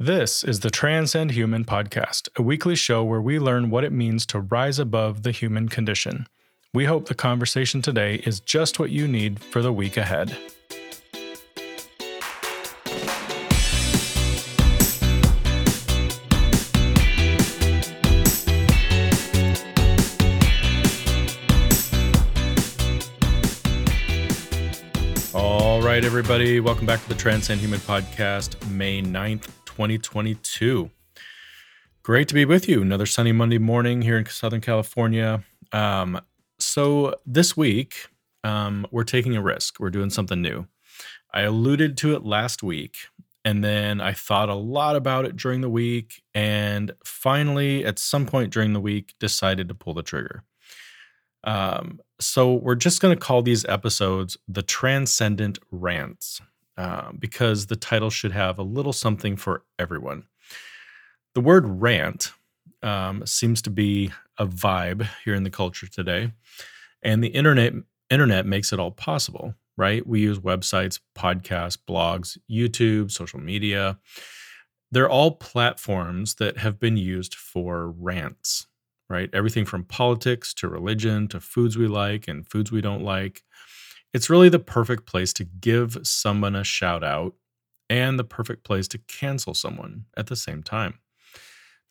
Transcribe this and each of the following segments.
This is the Transcend Human podcast, a weekly show where we learn what it means to rise above the human condition. We hope the conversation today is just what you need for the week ahead. All right, everybody, welcome back to the Transcend Human podcast, May 9th, 2022. Great to be with you. Another sunny Monday morning here in Southern California. Um, so, this week, um, we're taking a risk. We're doing something new. I alluded to it last week, and then I thought a lot about it during the week, and finally, at some point during the week, decided to pull the trigger. Um, so, we're just going to call these episodes the Transcendent Rants uh, because the title should have a little something for everyone. The word rant um, seems to be a vibe here in the culture today, and the internet internet makes it all possible. Right? We use websites, podcasts, blogs, YouTube, social media. They're all platforms that have been used for rants, right? Everything from politics to religion to foods we like and foods we don't like. It's really the perfect place to give someone a shout out and the perfect place to cancel someone at the same time.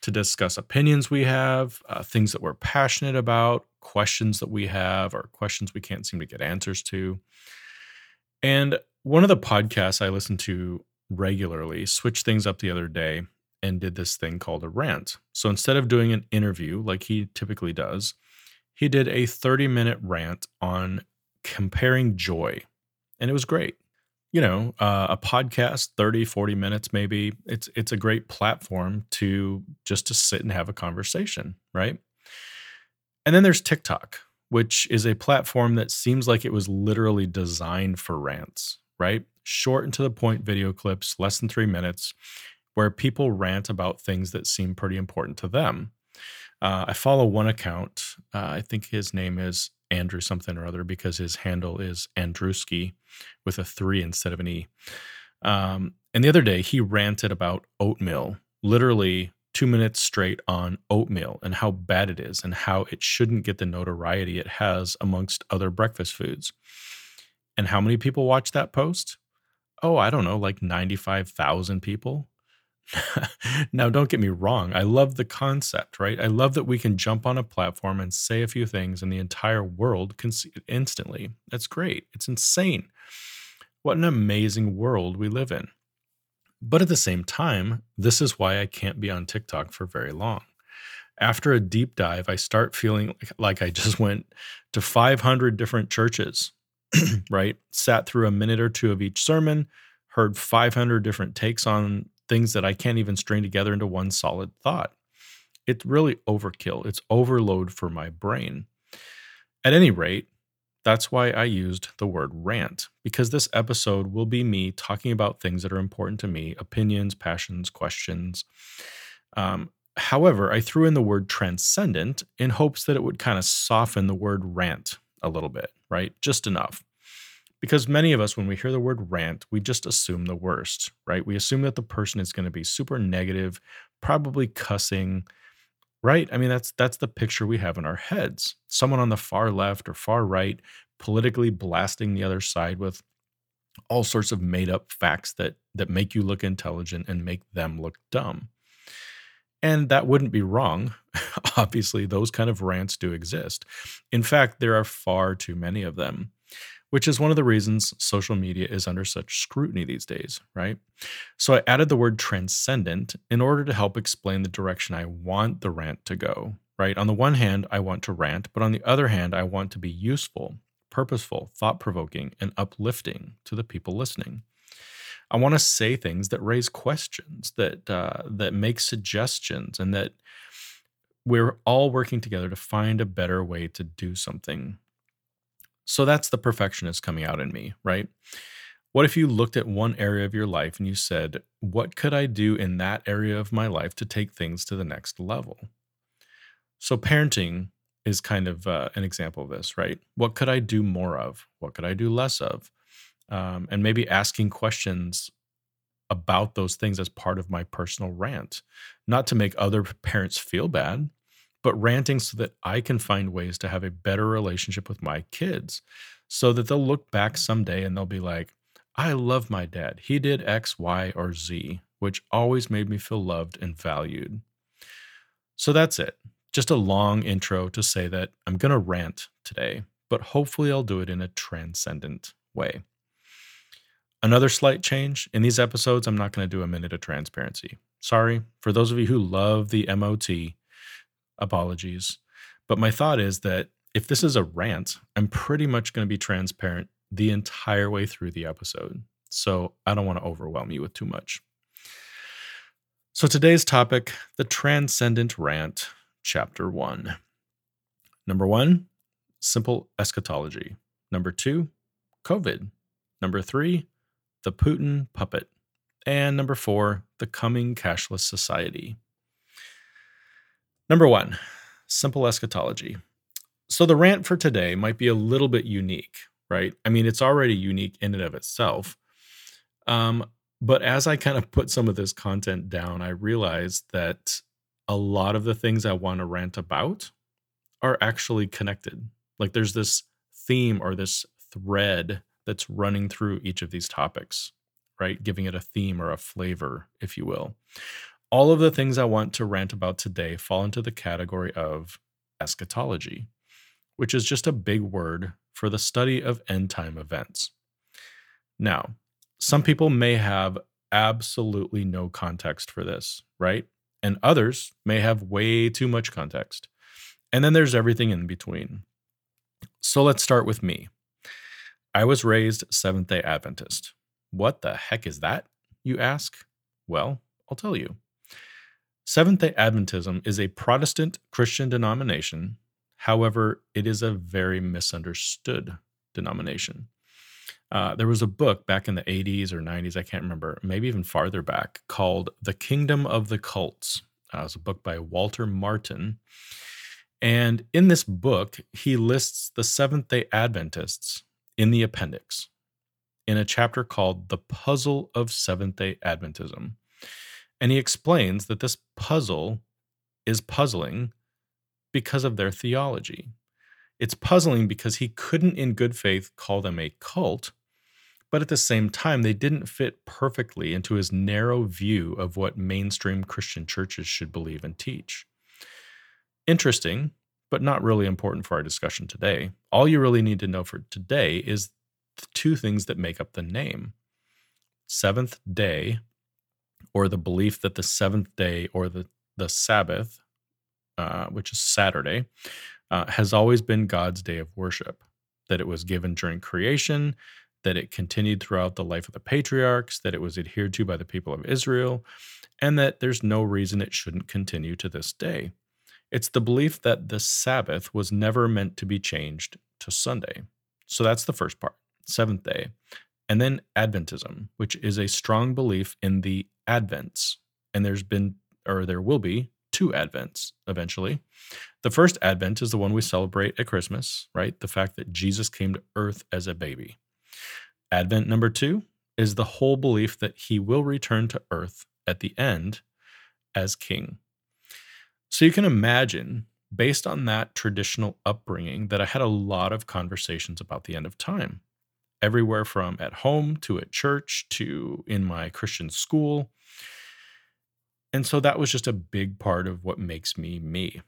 To discuss opinions we have, uh, things that we're passionate about, questions that we have, or questions we can't seem to get answers to. And one of the podcasts I listen to regularly switched things up the other day and did this thing called a rant. So instead of doing an interview like he typically does, he did a 30 minute rant on comparing joy. And it was great. You know, uh, a podcast 30, 40 minutes maybe. It's it's a great platform to just to sit and have a conversation, right? And then there's TikTok, which is a platform that seems like it was literally designed for rants, right? Short and to the point video clips, less than 3 minutes, where people rant about things that seem pretty important to them. Uh, I follow one account. Uh, I think his name is Andrew something or other because his handle is Andrewski with a three instead of an E. Um, and the other day he ranted about oatmeal, literally two minutes straight on oatmeal and how bad it is and how it shouldn't get the notoriety it has amongst other breakfast foods. And how many people watched that post? Oh, I don't know, like 95,000 people. now, don't get me wrong. I love the concept, right? I love that we can jump on a platform and say a few things and the entire world can see it instantly. That's great. It's insane. What an amazing world we live in. But at the same time, this is why I can't be on TikTok for very long. After a deep dive, I start feeling like I just went to 500 different churches, right? Sat through a minute or two of each sermon, heard 500 different takes on things that I can't even string together into one solid thought. It's really overkill. It's overload for my brain. At any rate, that's why I used the word rant, because this episode will be me talking about things that are important to me opinions, passions, questions. Um, however, I threw in the word transcendent in hopes that it would kind of soften the word rant a little bit, right? Just enough because many of us when we hear the word rant we just assume the worst right? We assume that the person is going to be super negative probably cussing right? I mean that's that's the picture we have in our heads. Someone on the far left or far right politically blasting the other side with all sorts of made up facts that that make you look intelligent and make them look dumb. And that wouldn't be wrong. Obviously those kind of rants do exist. In fact there are far too many of them which is one of the reasons social media is under such scrutiny these days, right? So I added the word transcendent in order to help explain the direction I want the rant to go, right? On the one hand, I want to rant, but on the other hand, I want to be useful, purposeful, thought provoking, and uplifting to the people listening. I want to say things that raise questions, that uh, that make suggestions, and that we're all working together to find a better way to do something so that's the perfectionist coming out in me, right? What if you looked at one area of your life and you said, What could I do in that area of my life to take things to the next level? So, parenting is kind of uh, an example of this, right? What could I do more of? What could I do less of? Um, and maybe asking questions about those things as part of my personal rant, not to make other parents feel bad, but ranting so that I can find ways to have a better relationship with my kids so that they'll look back mm-hmm. someday and they'll be like, I love my dad. He did X, Y, or Z, which always made me feel loved and valued. So that's it. Just a long intro to say that I'm going to rant today, but hopefully I'll do it in a transcendent way. Another slight change in these episodes, I'm not going to do a minute of transparency. Sorry for those of you who love the MOT, apologies. But my thought is that if this is a rant, I'm pretty much going to be transparent the entire way through the episode. So I don't want to overwhelm you with too much. So today's topic the Transcendent Rant, Chapter 1. Number one, simple eschatology. Number two, COVID. Number three, the Putin puppet. And number four, the coming cashless society. Number one, simple eschatology. So the rant for today might be a little bit unique, right? I mean, it's already unique in and of itself. Um, but as I kind of put some of this content down, I realized that a lot of the things I want to rant about are actually connected. Like there's this theme or this thread that's running through each of these topics, right? Giving it a theme or a flavor, if you will. All of the things I want to rant about today fall into the category of eschatology, which is just a big word for the study of end time events. Now, some people may have absolutely no context for this, right? And others may have way too much context. And then there's everything in between. So let's start with me. I was raised Seventh day Adventist. What the heck is that, you ask? Well, I'll tell you. Seventh day Adventism is a Protestant Christian denomination. However, it is a very misunderstood denomination. Uh, there was a book back in the 80s or 90s, I can't remember, maybe even farther back, called The Kingdom of the Cults. Uh, it was a book by Walter Martin. And in this book, he lists the Seventh day Adventists in the appendix in a chapter called The Puzzle of Seventh day Adventism. And he explains that this puzzle is puzzling because of their theology. It's puzzling because he couldn't, in good faith, call them a cult, but at the same time, they didn't fit perfectly into his narrow view of what mainstream Christian churches should believe and teach. Interesting, but not really important for our discussion today. All you really need to know for today is the two things that make up the name seventh day, or the belief that the seventh day or the, the Sabbath, uh, which is Saturday, uh, has always been God's day of worship, that it was given during creation, that it continued throughout the life of the patriarchs, that it was adhered to by the people of Israel, and that there's no reason it shouldn't continue to this day. It's the belief that the Sabbath was never meant to be changed to Sunday. So that's the first part, seventh day. And then Adventism, which is a strong belief in the Advents. And there's been, or there will be, two Advents eventually. The first Advent is the one we celebrate at Christmas, right? The fact that Jesus came to earth as a baby. Advent number two is the whole belief that he will return to earth at the end as king. So you can imagine, based on that traditional upbringing, that I had a lot of conversations about the end of time, everywhere from at home to at church to in my Christian school. And so that was just a big part of what makes me me.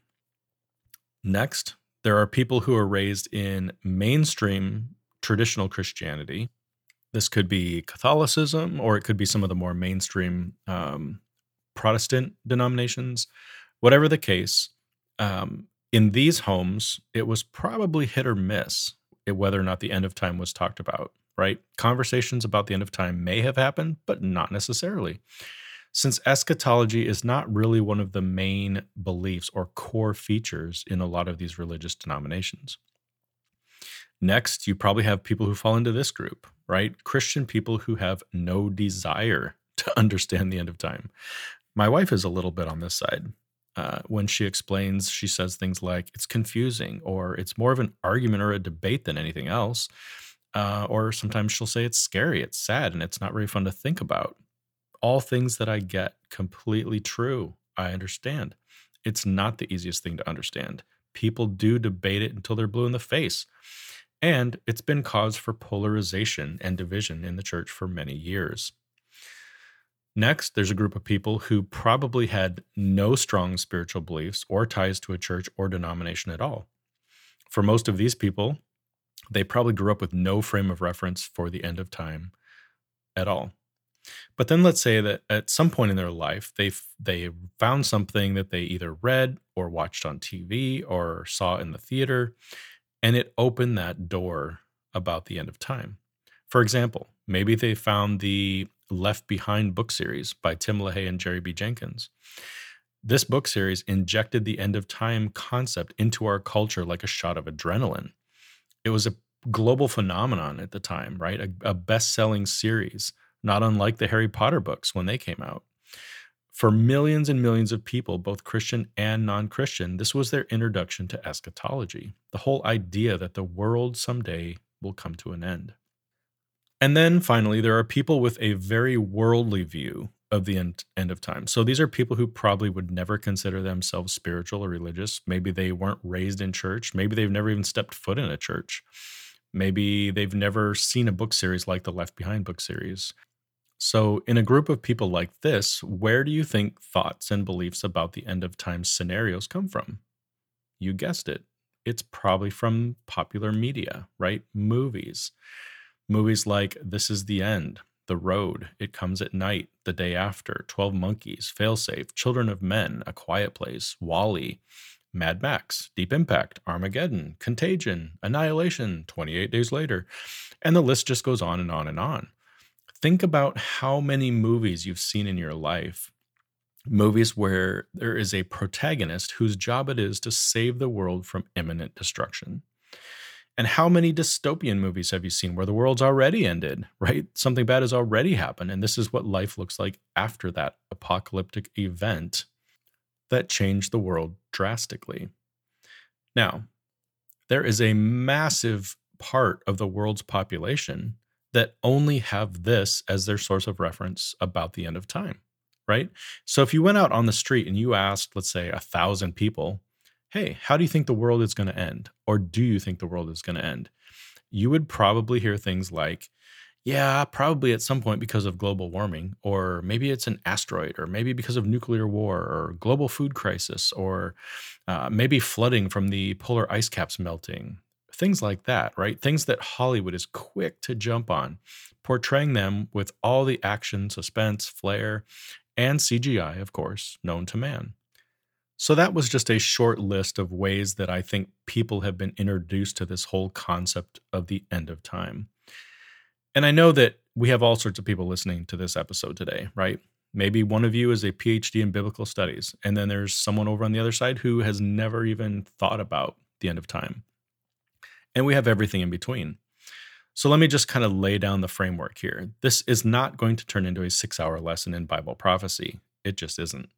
Next, there are people who are raised in mainstream traditional Christianity. This could be Catholicism, or it could be some of the more mainstream um, Protestant denominations Whatever the case, um, in these homes, it was probably hit or miss whether or not the end of time was talked about, right? Conversations about the end of time may have happened, but not necessarily. Since eschatology is not really one of the main beliefs or core features in a lot of these religious denominations. Next, you probably have people who fall into this group, right? Christian people who have no desire to understand the end of time. My wife is a little bit on this side uh, when she explains, she says things like, it's confusing, or it's more of an argument or a debate than anything else. Uh, or sometimes she'll say it's scary, it's sad, and it's not very fun to think about. all things that I get. Completely true. I understand. It's not the easiest thing to understand. People do debate it until they're blue in the face. And it's been cause for polarization and division in the church for many years. Next, there's a group of people who probably had no strong spiritual beliefs or ties to a church or denomination at all. For most of these people, they probably grew up with no frame of reference for the end of time at all. But then let's say that at some point in their life, they they found something that they either read or watched on TV or saw in the theater, and it opened that door about the end of time. For example, maybe they found the Left Behind book series by Tim LaHaye and Jerry B. Jenkins. This book series injected the end of time concept into our culture like a shot of adrenaline. It was a global phenomenon at the time, right? A, a best selling series not unlike the Harry Potter books when they came out. For millions and millions of people, both Christian and non Christian, this was their introduction to eschatology, the whole idea that the world someday will come to an end. And then finally, there are people with a very worldly view of the end, end of time. So these are people who probably would never consider themselves spiritual or religious. Maybe they weren't raised in church. Maybe they've never even stepped foot in a church. Maybe they've never seen a book series like the Left Behind book series. So, in a group of people like this, where do you think thoughts and beliefs about the end of time scenarios come from? You guessed it. It's probably from popular media, right? Movies. Movies like This is the End, The Road, It Comes at Night, The Day After, 12 Monkeys, Failsafe, Children of Men, A Quiet Place, WALL-E, Mad Max, Deep Impact, Armageddon, Contagion, Annihilation, 28 Days Later. And the list just goes on and on and on think about how many movies you've seen in your life movies where there is a protagonist whose job it is to save the world from imminent destruction. And how many dystopian movies have you seen where the world's already ended, right? Something bad has already happened. And this is what life looks like after that apocalyptic event that changed the world drastically. Now, there is a massive part of the world's population that only have this as their source of reference about the end of time, right? So if you went out on the street and you asked, let's say, a thousand people, hey, how do you think the world is going to end? Or do you think the world is going to end? You would probably hear things like, yeah, probably at some point because of global warming, or maybe it's an asteroid, or maybe because of nuclear war, or global food crisis, or uh, maybe flooding from the polar ice caps melting, things like that, right? Things that Hollywood is quick to jump on, portraying them with all the action, suspense, flair, and CGI, of course, known to man. So that was just a short list of ways that I think people have been introduced to this whole concept of the end of time. And I know that we have all sorts of people listening to this episode today, right? Maybe one of you is a PhD in biblical studies, and then there's someone over on the other side who has never even thought about the end of time and we have everything in between. So let me just kind of lay down the framework here. This is not going to turn into a six hour lesson in Bible prophecy. It just isn't.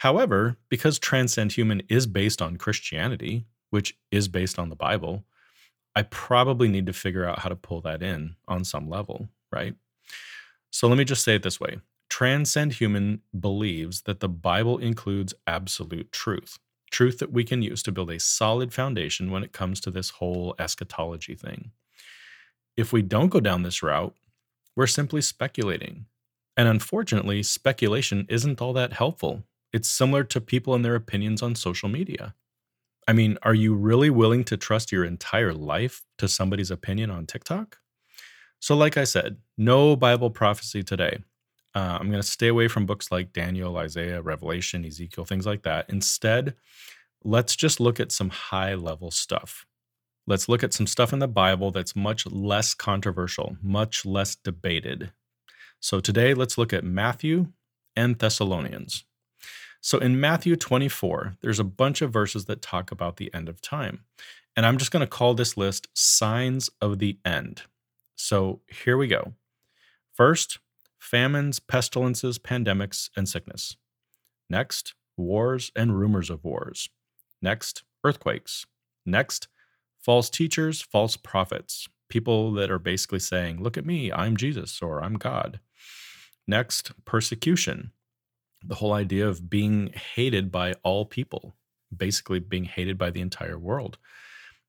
However, because Transcend Human is based on Christianity, which is based on the Bible, I probably need to figure out how to pull that in on some level, right? So let me just say it this way Transcend Human believes that the Bible includes absolute truth truth that we can use to build a solid foundation when it comes to this whole eschatology thing. If we don't go down this route, we're simply speculating. And unfortunately, speculation isn't all that helpful. It's similar to people and their opinions on social media. I mean, are you really willing to trust your entire life to somebody's opinion on TikTok? So, like I said, no Bible prophecy today. Uh, I'm going to stay away from books like Daniel, Isaiah, Revelation, Ezekiel, things like that. Instead, let's just look at some high level stuff. Let's look at some stuff in the Bible that's much less controversial, much less debated. So today, let's look at Matthew and Thessalonians. So in Matthew 24, there's a bunch of verses that talk about the end of time. And I'm just going to call this list Signs of the End. So here we go. First, famines, pestilences, pandemics, and sickness. Next, wars and rumors of wars. Next, earthquakes. Next, false teachers, false prophets, people that are basically saying, Look at me, I'm Jesus, or I'm God. Next, persecution. The whole idea of being hated by all people, basically being hated by the entire world.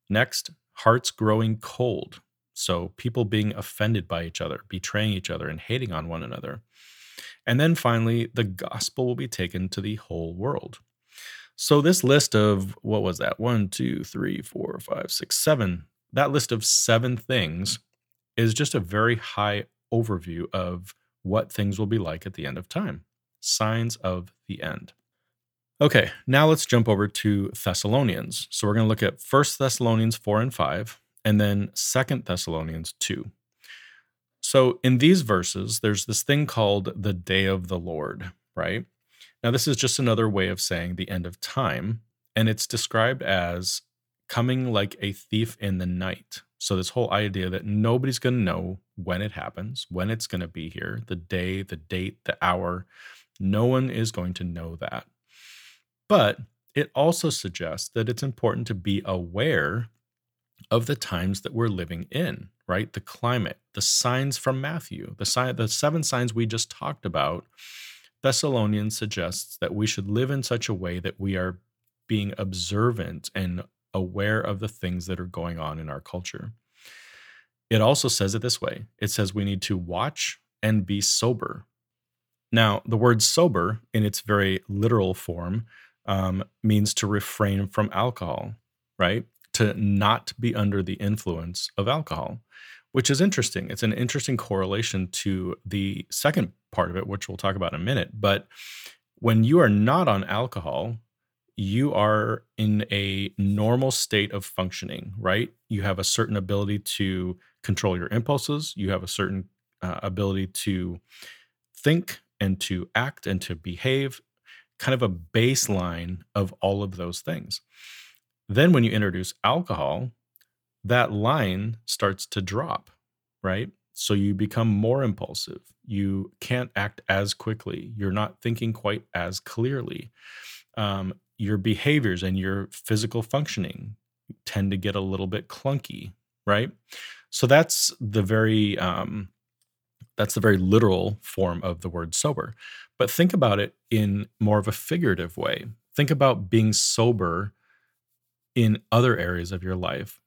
Next, hearts growing cold. So, people being offended by each other, betraying each other, and hating on one another. And then finally, the gospel will be taken to the whole world. So, this list of what was that? One, two, three, four, five, six, seven. That list of seven things is just a very high overview of what things will be like at the end of time. Signs of the end. Okay, now let's jump over to Thessalonians. So we're going to look at First Thessalonians 4 and 5, and then Second Thessalonians 2. So in these verses, there's this thing called the day of the Lord, right? Now, this is just another way of saying the end of time, and it's described as coming like a thief in the night. So, this whole idea that nobody's going to know when it happens, when it's going to be here, the day, the date, the hour, no one is going to know that. But it also suggests that it's important to be aware of the times that we're living in, right? The climate, the signs from Matthew, the sign, the seven signs we just talked about. Thessalonians suggests that we should live in such a way that we are being observant and aware of the things that are going on in our culture. It also says it this way it says we need to watch and be sober. Now, the word sober, in its very literal form, um, means to refrain from alcohol, right? To not be under the influence of alcohol which is interesting. It's an interesting correlation to the second part of it, which we'll talk about in a minute. But when you are not on alcohol, you are in a normal state of functioning, right? You have a certain ability to control your impulses, you have a certain uh, ability to think and to act and to behave, kind of a baseline of all of those things. Then when you introduce alcohol, that line starts to drop, right? So you become more impulsive. You can't act as quickly. You're not thinking quite as clearly. Um, your behaviors and your physical functioning tend to get a little bit clunky, right? So that's the very um, that's the very literal form of the word sober. But think about it in more of a figurative way. Think about being sober in other areas of your life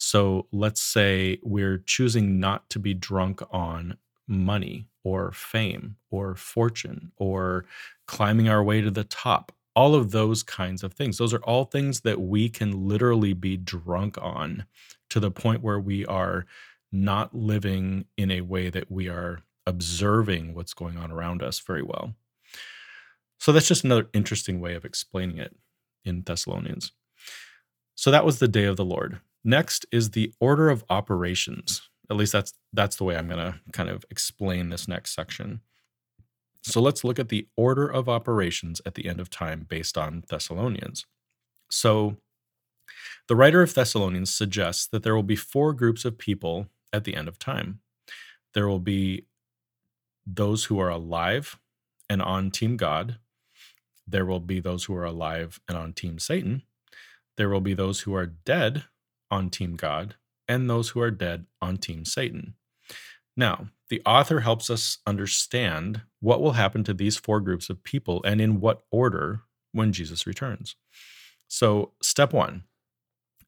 so let's say we're choosing not to be drunk on money or fame or fortune or climbing our way to the top. All of those kinds of things. Those are all things that we can literally be drunk on to the point where we are not living in a way that we are observing what's going on around us very well. So that's just another interesting way of explaining it in Thessalonians. So that was the day of the Lord. Next is the order of operations. At least that's that's the way I'm going to kind of explain this next section. So let's look at the order of operations at the end of time based on Thessalonians. So the writer of Thessalonians suggests that there will be four groups of people at the end of time. There will be those who are alive and on Team God. There will be those who are alive and on Team Satan. There will be those who are dead on Team God and those who are dead on Team Satan. Now, the author helps us understand what will happen to these four groups of people and in what order when Jesus returns. So, step one,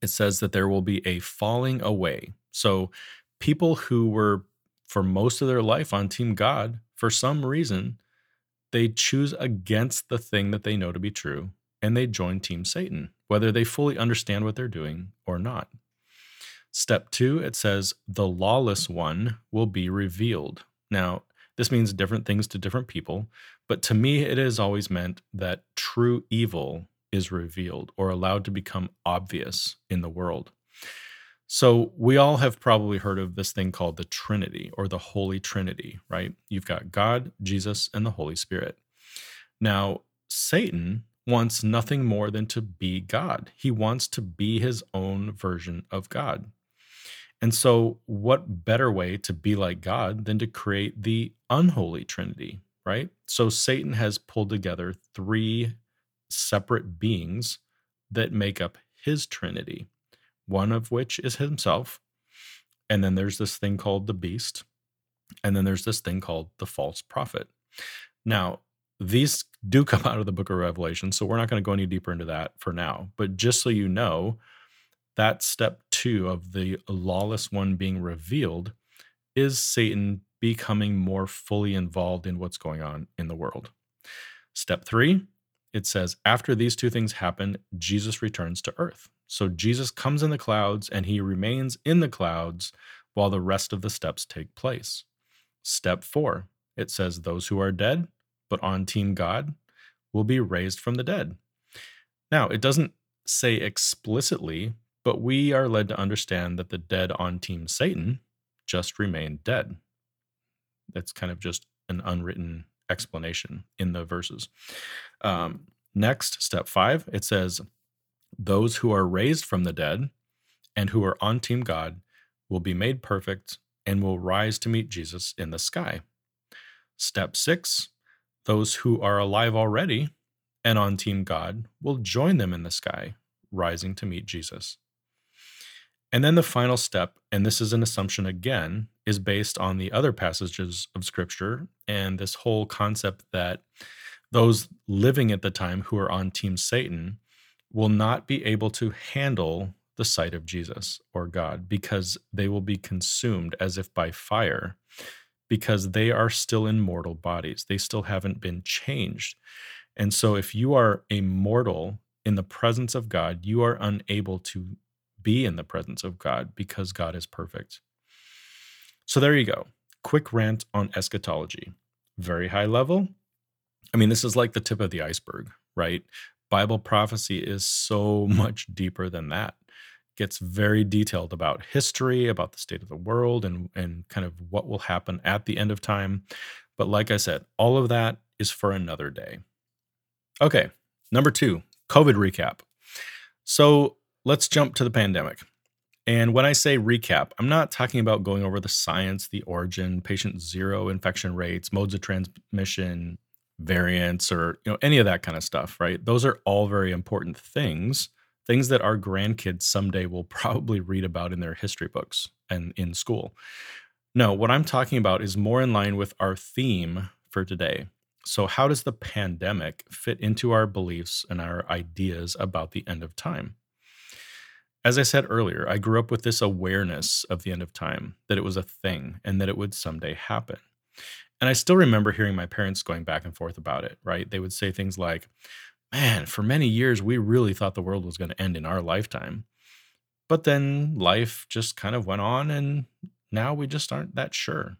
it says that there will be a falling away. So, people who were for most of their life on Team God, for some reason, they choose against the thing that they know to be true and they join Team Satan, whether they fully understand what they're doing or not. Step two, it says, the lawless one will be revealed. Now, this means different things to different people, but to me, it has always meant that true evil is revealed or allowed to become obvious in the world. So, we all have probably heard of this thing called the Trinity or the Holy Trinity, right? You've got God, Jesus, and the Holy Spirit. Now, Satan wants nothing more than to be God. He wants to be his own version of God. And so, what better way to be like God than to create the unholy Trinity, right? So, Satan has pulled together three separate beings that make up his Trinity, one of which is himself. And then there's this thing called the beast. And then there's this thing called the false prophet. Now, these do come out of the book of Revelation, so we're not going to go any deeper into that for now. But just so you know, that step two of the lawless one being revealed is Satan becoming more fully involved in what's going on in the world. Step three, it says, after these two things happen, Jesus returns to earth. So Jesus comes in the clouds and he remains in the clouds while the rest of the steps take place. Step four, it says, those who are dead, but on Team God, will be raised from the dead. Now, it doesn't say explicitly, but we are led to understand that the dead on Team Satan just remain dead. That's kind of just an unwritten explanation in the verses. Um, next, step five, it says, Those who are raised from the dead and who are on Team God will be made perfect and will rise to meet Jesus in the sky. Step six, those who are alive already and on Team God will join them in the sky, rising to meet Jesus. And then the final step, and this is an assumption again, is based on the other passages of scripture and this whole concept that those living at the time who are on Team Satan will not be able to handle the sight of Jesus or God because they will be consumed as if by fire because they are still in mortal bodies. They still haven't been changed. And so if you are a mortal in the presence of God, you are unable to be in the presence of God because God is perfect. So there you go. Quick rant on eschatology. Very high level. I mean, this is like the tip of the iceberg, right? Bible prophecy is so much deeper than that. Gets very detailed about history, about the state of the world, and, and kind of what will happen at the end of time. But like I said, all of that is for another day. Okay, number two, COVID recap. So let's jump to the pandemic. And when I say recap, I'm not talking about going over the science, the origin, patient zero infection rates, modes of transmission, variants, or you know any of that kind of stuff, right? Those are all very important things, things that our grandkids someday will probably read about in their history books and in school. No, what I'm talking about is more in line with our theme for today. So, how does the pandemic fit into our beliefs and our ideas about the end of time? As I said earlier, I grew up with this awareness of the end of time, that it was a thing and that it would someday happen. And I still remember hearing my parents going back and forth about it, right? They would say things like, Man, for many years, we really thought the world was going to end in our lifetime. But then life just kind of went on, and now we just aren't that sure.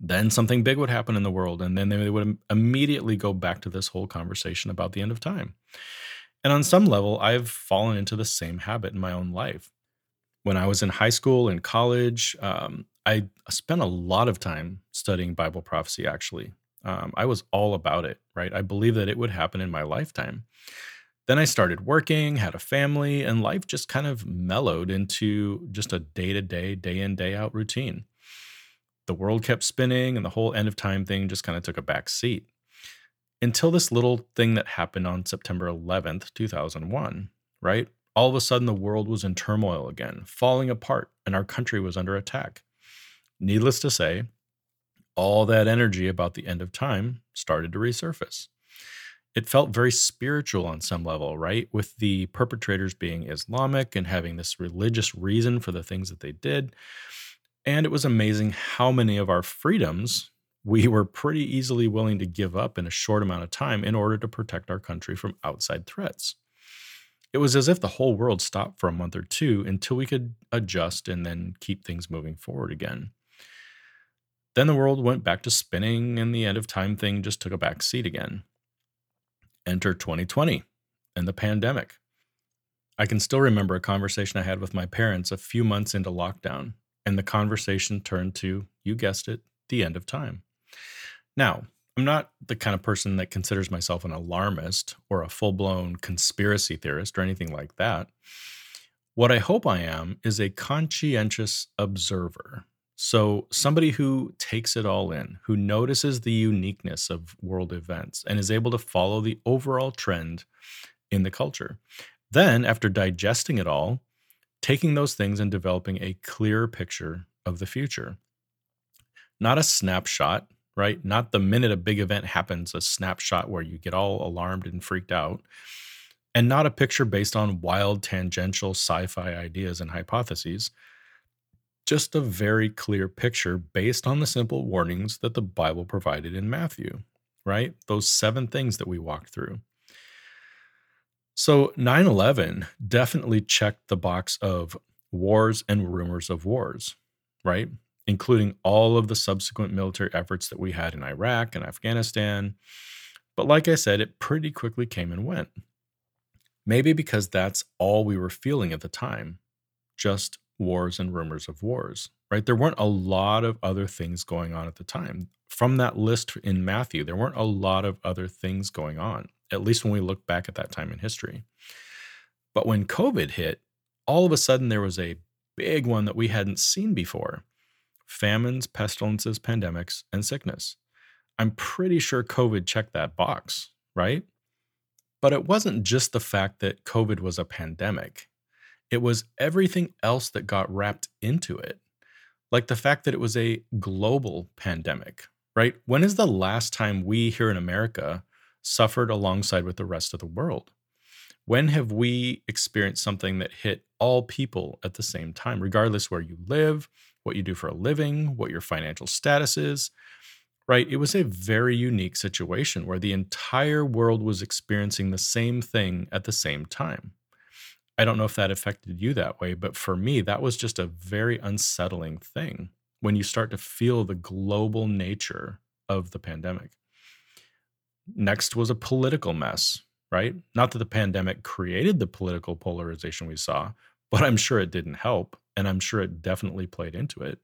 Then something big would happen in the world, and then they would immediately go back to this whole conversation about the end of time. And on some level, I've fallen into the same habit in my own life. When I was in high school and college, um, I spent a lot of time studying Bible prophecy, actually. Um, I was all about it, right? I believed that it would happen in my lifetime. Then I started working, had a family, and life just kind of mellowed into just a day to day, day in, day out routine. The world kept spinning, and the whole end of time thing just kind of took a back seat until this little thing that happened on September 11th, 2001, right? All of a sudden, the world was in turmoil again, falling apart, and our country was under attack. Needless to say, all that energy about the end of time started to resurface. It felt very spiritual on some level, right? With the perpetrators being Islamic and having this religious reason for the things that they did. And it was amazing how many of our freedoms we were pretty easily willing to give up in a short amount of time in order to protect our country from outside threats. It was as if the whole world stopped for a month or two until we could adjust and then keep things moving forward again. Then the world went back to spinning, and the end of time thing just took a back seat again. Enter 2020 and the pandemic. I can still remember a conversation I had with my parents a few months into lockdown, and the conversation turned to, you guessed it, the end of time. Now, I'm not the kind of person that considers myself an alarmist or a full blown conspiracy theorist or anything like that. What I hope I am is a conscientious observer. So, somebody who takes it all in, who notices the uniqueness of world events and is able to follow the overall trend in the culture. Then, after digesting it all, taking those things and developing a clear picture of the future. Not a snapshot, right? Not the minute a big event happens, a snapshot where you get all alarmed and freaked out, and not a picture based on wild tangential sci fi ideas and hypotheses. Just a very clear picture based on the simple warnings that the Bible provided in Matthew, right? Those seven things that we walked through. So 9 11 definitely checked the box of wars and rumors of wars, right? Including all of the subsequent military efforts that we had in Iraq and Afghanistan. But like I said, it pretty quickly came and went. Maybe because that's all we were feeling at the time just wars and rumors of wars, right? There weren't a lot of other things going on at the time. From that list in Matthew, there weren't a lot of other things going on, at least when we look back at that time in history. But when COVID hit, all of a sudden there was a big one that we hadn't seen before famines, pestilences, pandemics, and sickness. I'm pretty sure COVID checked that box, right? But it wasn't just the fact that COVID was a pandemic, it was everything else that got wrapped into it. Like the fact that it was a global pandemic, right? When is the last time we here in America suffered alongside with the rest of the world? When have we experienced something that hit all people at the same time, regardless where you live, what you do for a living, what your financial status is? Right? It was a very unique situation where the entire world was experiencing the same thing at the same time. I don't know if that affected you that way, but for me, that was just a very unsettling thing when you start to feel the global nature of the pandemic. Next was a political mess, right? Not that the pandemic created the political polarization we saw, but I'm sure it didn't help. And I'm sure it definitely played into it.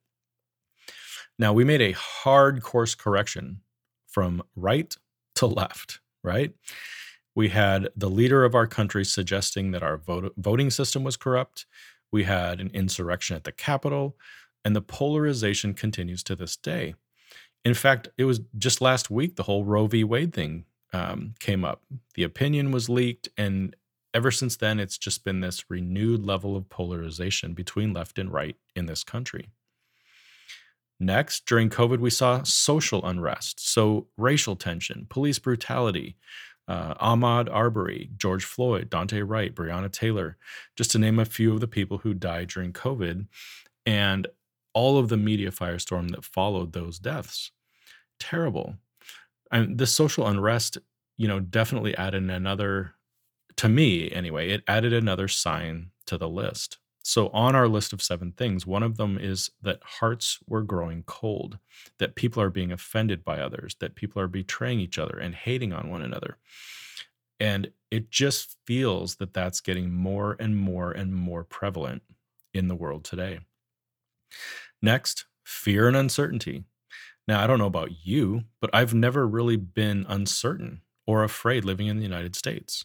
Now, we made a hard course correction from right to left, right? We had the leader of our country suggesting that our vote, voting system was corrupt. We had an insurrection at the Capitol, and the polarization continues to this day. In fact, it was just last week the whole Roe v. Wade thing um, came up. The opinion was leaked, and ever since then, it's just been this renewed level of polarization between left and right in this country. Next, during COVID, we saw social unrest, so racial tension, police brutality, uh, Ahmaud Arbery, George Floyd, Daunte Wright, Breonna Taylor, just to name a few of the people who died during COVID, and all of the media firestorm that followed those deaths. Terrible and this social unrest, you know, definitely added another, to me anyway, it added another sign to the list. So, on our list of seven things, one of them is that hearts were growing cold, that people are being offended by others, that people are betraying each other and hating on one another. And it just feels that that's getting more and more and more prevalent in the world today. Next, fear and uncertainty. Now, I don't know about you, but I've never really been uncertain or afraid living in the United States.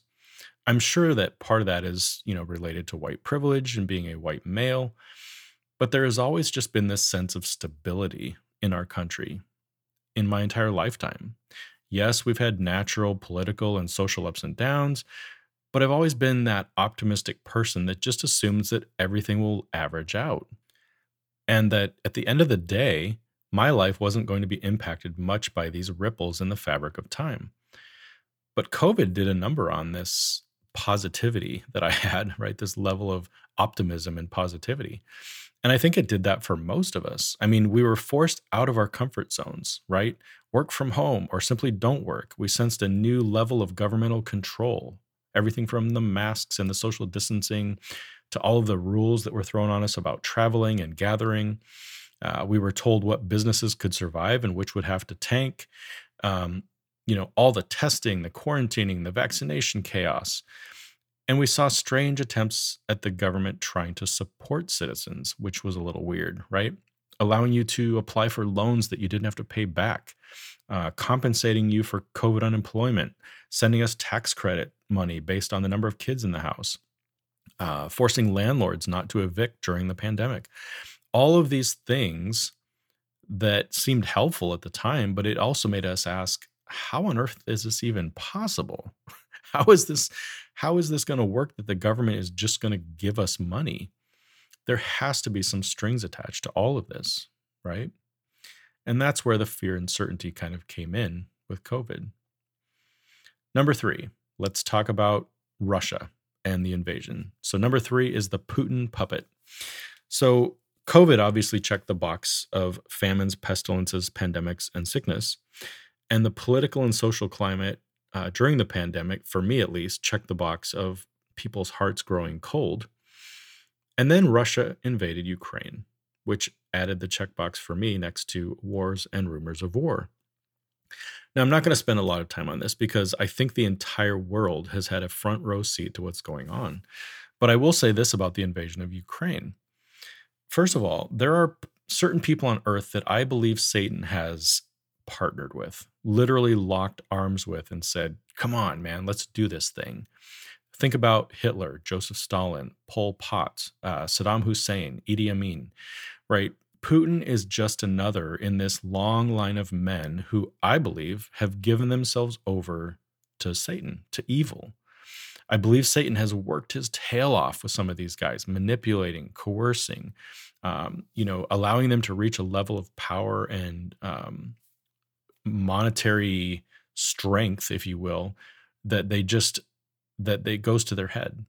I'm sure that part of that is, you know, related to white privilege and being a white male, but there has always just been this sense of stability in our country in my entire lifetime. Yes, we've had natural political and social ups and downs, but I've always been that optimistic person that just assumes that everything will average out. And that at the end of the day, my life wasn't going to be impacted much by these ripples in the fabric of time. But COVID did a number on this positivity that I had, right? This level of optimism and positivity. And I think it did that for most of us. I mean, we were forced out of our comfort zones, right? Work from home or simply don't work. We sensed a new level of governmental control, everything from the masks and the social distancing to all of the rules that were thrown on us about traveling and gathering. Uh, we were told what businesses could survive and which would have to tank. Um, you know, all the testing, the quarantining, the vaccination chaos. And we saw strange attempts at the government trying to support citizens, which was a little weird, right? Allowing you to apply for loans that you didn't have to pay back, uh, compensating you for COVID unemployment, sending us tax credit money based on the number of kids in the house, uh, forcing landlords not to evict during the pandemic all of these things that seemed helpful at the time, but it also made us ask, how on earth is this even possible? How is this how is this going to work that the government is just going to give us money? There has to be some strings attached to all of this, right? And that's where the fear and certainty kind of came in with COVID. Number three, let's talk about Russia and the invasion. So, number three is the Putin puppet. So, COVID obviously checked the box of famines, pestilences, pandemics, and sickness. And the political and social climate uh, during the pandemic, for me at least, checked the box of people's hearts growing cold. And then Russia invaded Ukraine, which added the checkbox for me next to wars and rumors of war. Now, I'm not going to spend a lot of time on this because I think the entire world has had a front row seat to what's going on. But I will say this about the invasion of Ukraine. First of all, there are certain people on earth that I believe Satan has partnered with, literally locked arms with, and said, Come on, man, let's do this thing. Think about Hitler, Joseph Stalin, Pol Pot, uh, Saddam Hussein, Idi Amin, right? Putin is just another in this long line of men who I believe have given themselves over to Satan, to evil. I believe Satan has worked his tail off with some of these guys, manipulating, coercing, um, you know, allowing them to reach a level of power and um, monetary strength, if you will, that they just that they goes to their head,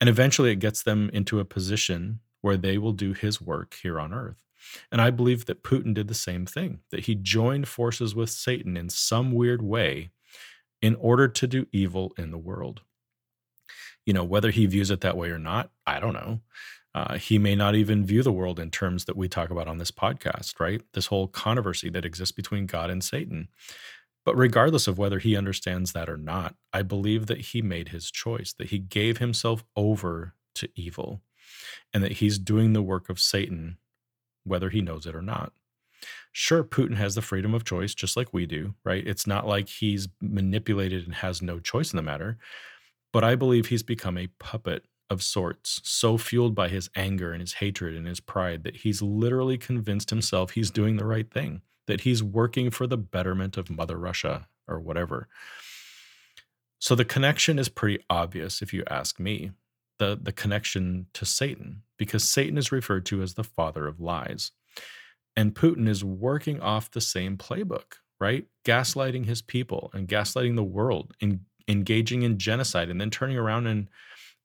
and eventually it gets them into a position where they will do his work here on earth. And I believe that Putin did the same thing, that he joined forces with Satan in some weird way in order to do evil in the world. You know, whether he views it that way or not, I don't know. Uh, he may not even view the world in terms that we talk about on this podcast, right? This whole controversy that exists between God and Satan. But regardless of whether he understands that or not, I believe that he made his choice, that he gave himself over to evil, and that he's doing the work of Satan whether he knows it or not. Sure, Putin has the freedom of choice, just like we do, right? It's not like he's manipulated and has no choice in the matter. But I believe he's become a puppet of sorts, so fueled by his anger and his hatred and his pride that he's literally convinced himself he's doing the right thing, that he's working for the betterment of Mother Russia or whatever. So the connection is pretty obvious if you ask me the, the connection to Satan, because Satan is referred to as the father of lies. And Putin is working off the same playbook, right? Gaslighting his people and gaslighting the world, and engaging in genocide, and then turning around and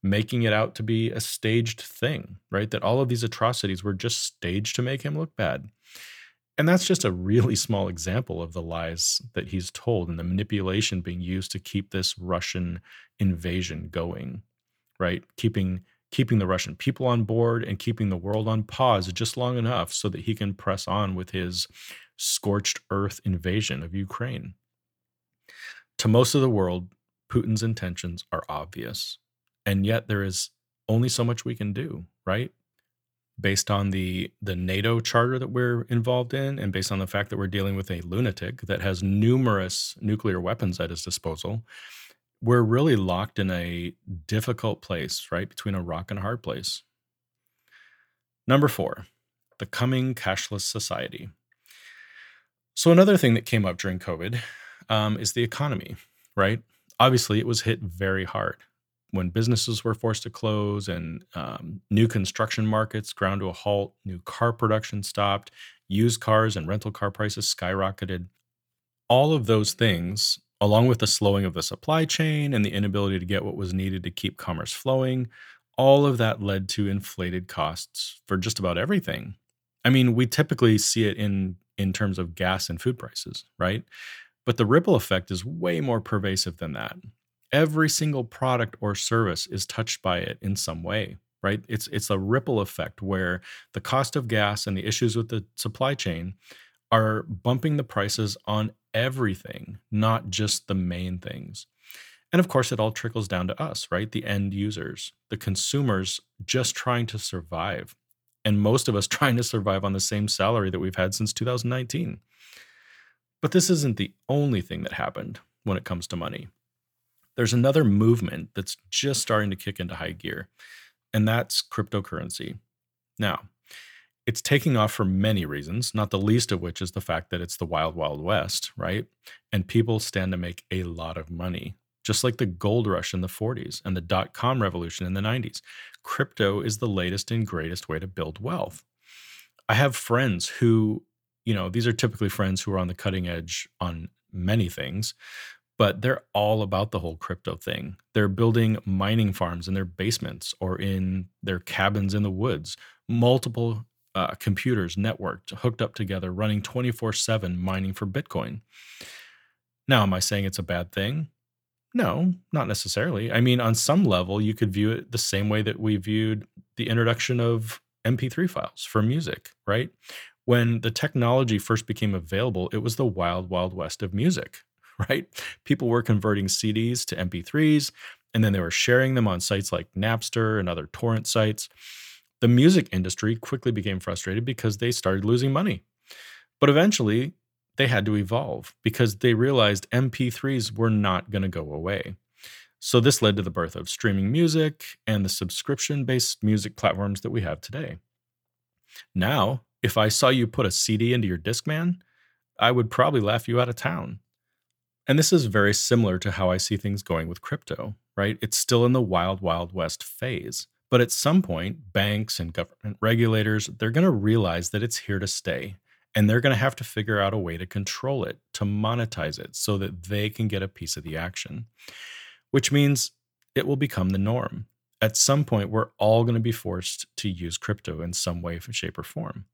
making it out to be a staged thing, right? That all of these atrocities were just staged to make him look bad. And that's just a really small example of the lies that he's told and the manipulation being used to keep this Russian invasion going right? Keeping keeping the Russian people on board and keeping the world on pause just long enough so that he can press on with his scorched earth invasion of Ukraine. To most of the world, Putin's intentions are obvious. And yet there is only so much we can do, right? Based on the the NATO charter that we're involved in and based on the fact that we're dealing with a lunatic that has numerous nuclear weapons at his disposal, we're really locked in a difficult place, right? Between a rock and a hard place. Number four, the coming cashless society. So, another thing that came up during COVID um, is the economy, right? Obviously, it was hit very hard when businesses were forced to close and um, new construction markets ground to a halt, new car production stopped, used cars and rental car prices skyrocketed. All of those things along with the slowing of the supply chain and the inability to get what was needed to keep commerce flowing, all of that led to inflated costs for just about everything. I mean, we typically see it in in terms of gas and food prices, right? But the ripple effect is way more pervasive than that. Every single product or service is touched by it in some way, right? It's it's a ripple effect where the cost of gas and the issues with the supply chain are bumping the prices on everything, not just the main things. And of course, it all trickles down to us, right? The end users, the consumers just trying to survive. And most of us trying to survive on the same salary that we've had since 2019. But this isn't the only thing that happened when it comes to money. There's another movement that's just starting to kick into high gear, and that's cryptocurrency. Now, it's taking off for many reasons, not the least of which is the fact that it's the wild, wild west, right? And people stand to make a lot of money, just like the gold rush in the 40s and the dot com revolution in the 90s. Crypto is the latest and greatest way to build wealth. I have friends who you know, these are typically friends who are on the cutting edge on many things, but they're all about the whole crypto thing. They're building mining farms in their basements or in their cabins in the woods, multiple uh, computers networked, hooked up together, running 24 7 mining for Bitcoin. Now, am I saying it's a bad thing? No, not necessarily. I mean, on some level, you could view it the same way that we viewed the introduction of MP3 files for music, right? When the technology first became available, it was the wild, wild west of music, right? People were converting CDs to MP3s, and then they were sharing them on sites like Napster and other torrent sites. The music industry quickly became frustrated because they started losing money. But eventually, they had to evolve because they realized MP3s were not going to go away. So, this led to the birth of streaming music and the subscription based music platforms that we have today. Now, if I saw you put a CD into your Discman, I would probably laugh you out of town. And this is very similar to how I see things going with crypto, right? It's still in the wild, wild west phase. But at some point, banks and government regulators, they're going to realize that it's here to stay and they're going to have to figure out a way to control it, to monetize it so that they can get a piece of the action, which means it will become the norm. At some point, we're all going to be forced to use crypto in some way, shape, or form.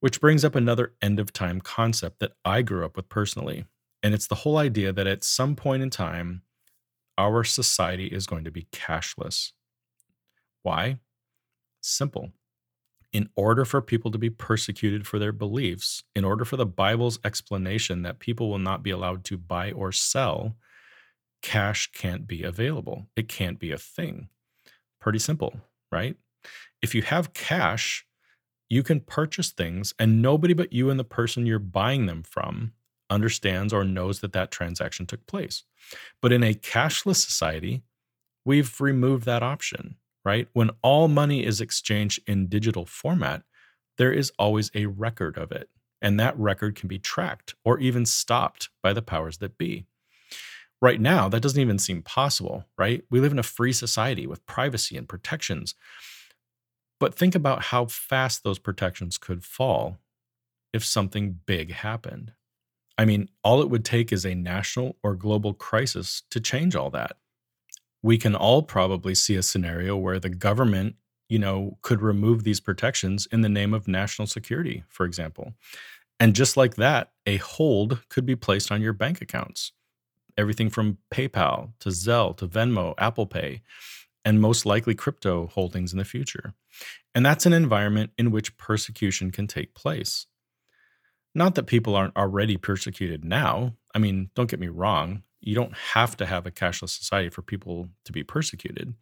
Which brings up another end of time concept that I grew up with personally. And it's the whole idea that at some point in time, our society is going to be cashless. Why? Simple in order for people to be persecuted for their beliefs, in order for the Bible's explanation that people will not be allowed to buy or sell, cash can't be available. It can't be a thing. Pretty simple, right? If you have cash, you can purchase things, and nobody but you and the person you're buying them from understands or knows that that transaction took place. But in a cashless society, we've removed that option right? When all money is exchanged in digital format, there is always a record of it. And that record can be tracked or even stopped by the powers that be. Right now, that doesn't even seem possible, right? We live in a free society with privacy and protections. But think about how fast those protections could fall if something big happened. I mean, all it would take is a national or global crisis to change all that we can all probably see a scenario where the government, you know, could remove these protections in the name of national security, for example. And just like that, a hold could be placed on your bank accounts. Everything from PayPal to Zelle to Venmo, Apple Pay, and most likely crypto holdings in the future. And that's an environment in which persecution can take place. Not that people aren't already persecuted now. I mean, don't get me wrong you don't have to have a cashless society for people to be persecuted.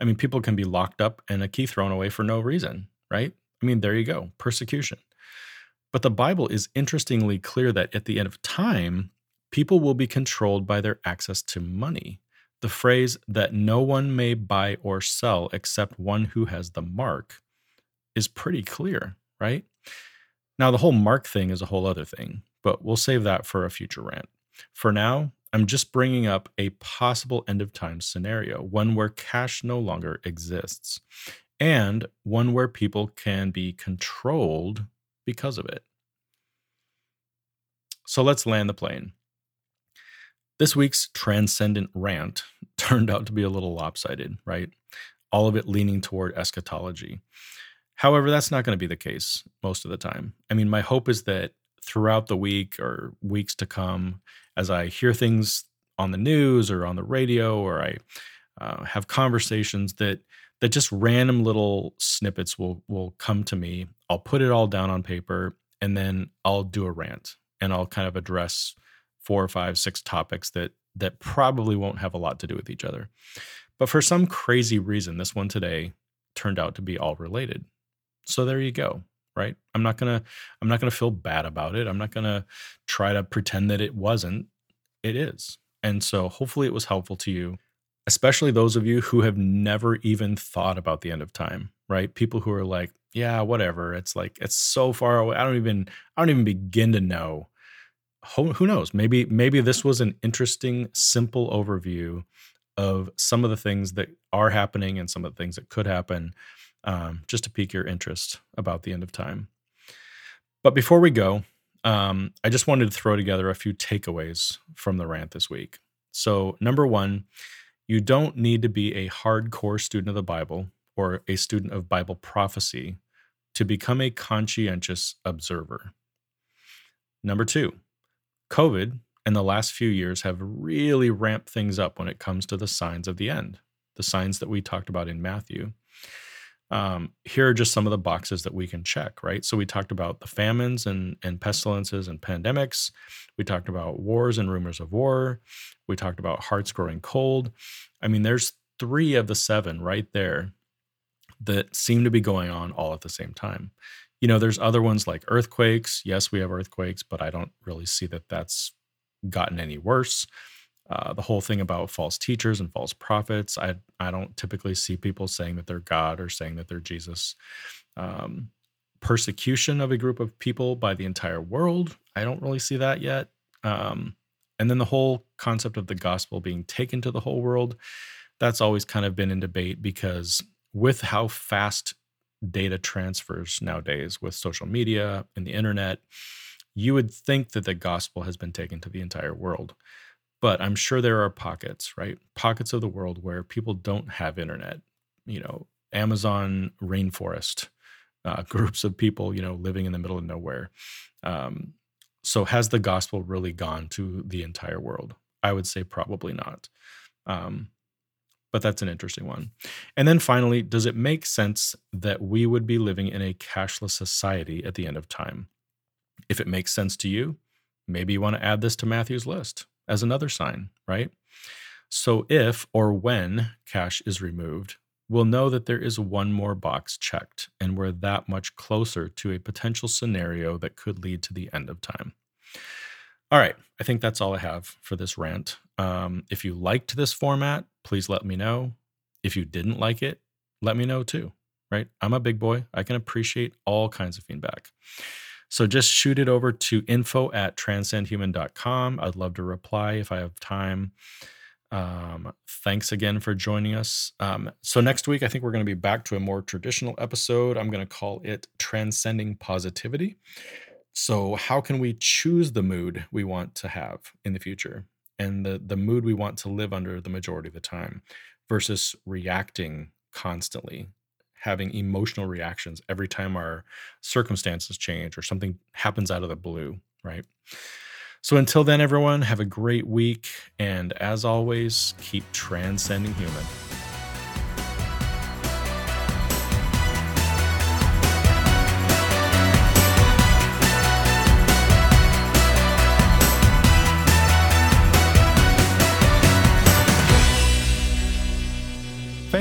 I mean, people can be locked up and a key thrown away for no reason, right? I mean, there you go, persecution. But the Bible is interestingly clear that at the end of time, people will be controlled by their access to money. The phrase that no one may buy or sell except one who has the mark is pretty clear, right? Now, the whole mark thing is a whole other thing, but we'll save that for a future rant. For now, I'm just bringing up a possible end of time scenario, one where cash no longer exists, and one where people can be controlled because of it. So let's land the plane. This week's transcendent rant turned out to be a little lopsided, right? All of it leaning toward eschatology. However, that's not going to be the case most of the time. I mean, my hope is that throughout the week or weeks to come, as I hear things on the news or on the radio, or I uh, have conversations that that just random little snippets will will come to me. I'll put it all down on paper, and then I'll do a rant, and I'll kind of address four or five, six topics that that probably won't have a lot to do with each other. But for some crazy reason, this one today turned out to be all related. So there you go right? I'm not gonna i'm not gonna feel bad about it. I'm not gonna try to pretend that it wasn't. It is. And so hopefully it was helpful to you especially those of you who have never even thought about the end of time right? People who are like yeah whatever. It's like it's so far away. I don't even i don't even begin to know. Who, who knows? Maybe maybe this was an interesting simple overview of some of the things that are happening and some of the things that could happen um, just to pique your interest about the end of time. But before we go, um, I just wanted to throw together a few takeaways from the rant this week. So, number one, you don't need to be a hardcore student of the Bible or a student of Bible prophecy to become a conscientious observer. Number two, COVID and the last few years have really ramped things up when it comes to the signs of the end, the signs that we talked about in Matthew um, here are just some of the boxes that we can check, right? So we talked about the famines and, and pestilences and pandemics. We talked about wars and rumors of war. We talked about hearts growing cold. I mean, there's three of the seven right there that seem to be going on all at the same time. You know, there's other ones like earthquakes. Yes, we have earthquakes, but I don't really see that that's gotten any worse. Uh, the whole thing about false teachers and false prophets. I I don't typically see people saying that they're God or saying that they're Jesus. Um, persecution of a group of people by the entire world. I don't really see that yet. Um, and then the whole concept of the gospel being taken to the whole world. That's always kind of been in debate because with how fast data transfers nowadays with social media and the internet, you would think that the gospel has been taken to the entire world. But I'm sure there are pockets, right? Pockets of the world where people don't have internet. You know, Amazon rainforest, uh, groups of people, you know, living in the middle of nowhere. Um, so has the gospel really gone to the entire world? I would say probably not. Um, but that's an interesting one. And then finally, does it make sense that we would be living in a cashless society at the end of time? If it makes sense to you, maybe you want to add this to Matthew's list as another sign, right? So if or when cash is removed, we'll know that there is one more box checked and we're that much closer to a potential scenario that could lead to the end of time. All right, I think that's all I have for this rant. Um, if you liked this format, please let me know. If you didn't like it, let me know too, right? I'm a big boy. I can appreciate all kinds of feedback. So just shoot it over to info at transcendhuman.com. I'd love to reply if I have time. Um, thanks again for joining us. Um, so next week, I think we're going to be back to a more traditional episode. I'm going to call it Transcending Positivity. So, how can we choose the mood we want to have in the future and the, the mood we want to live under the majority of the time versus reacting constantly having emotional reactions every time our circumstances change or something happens out of the blue, right? So until then, everyone, have a great week. And as always, keep transcending human.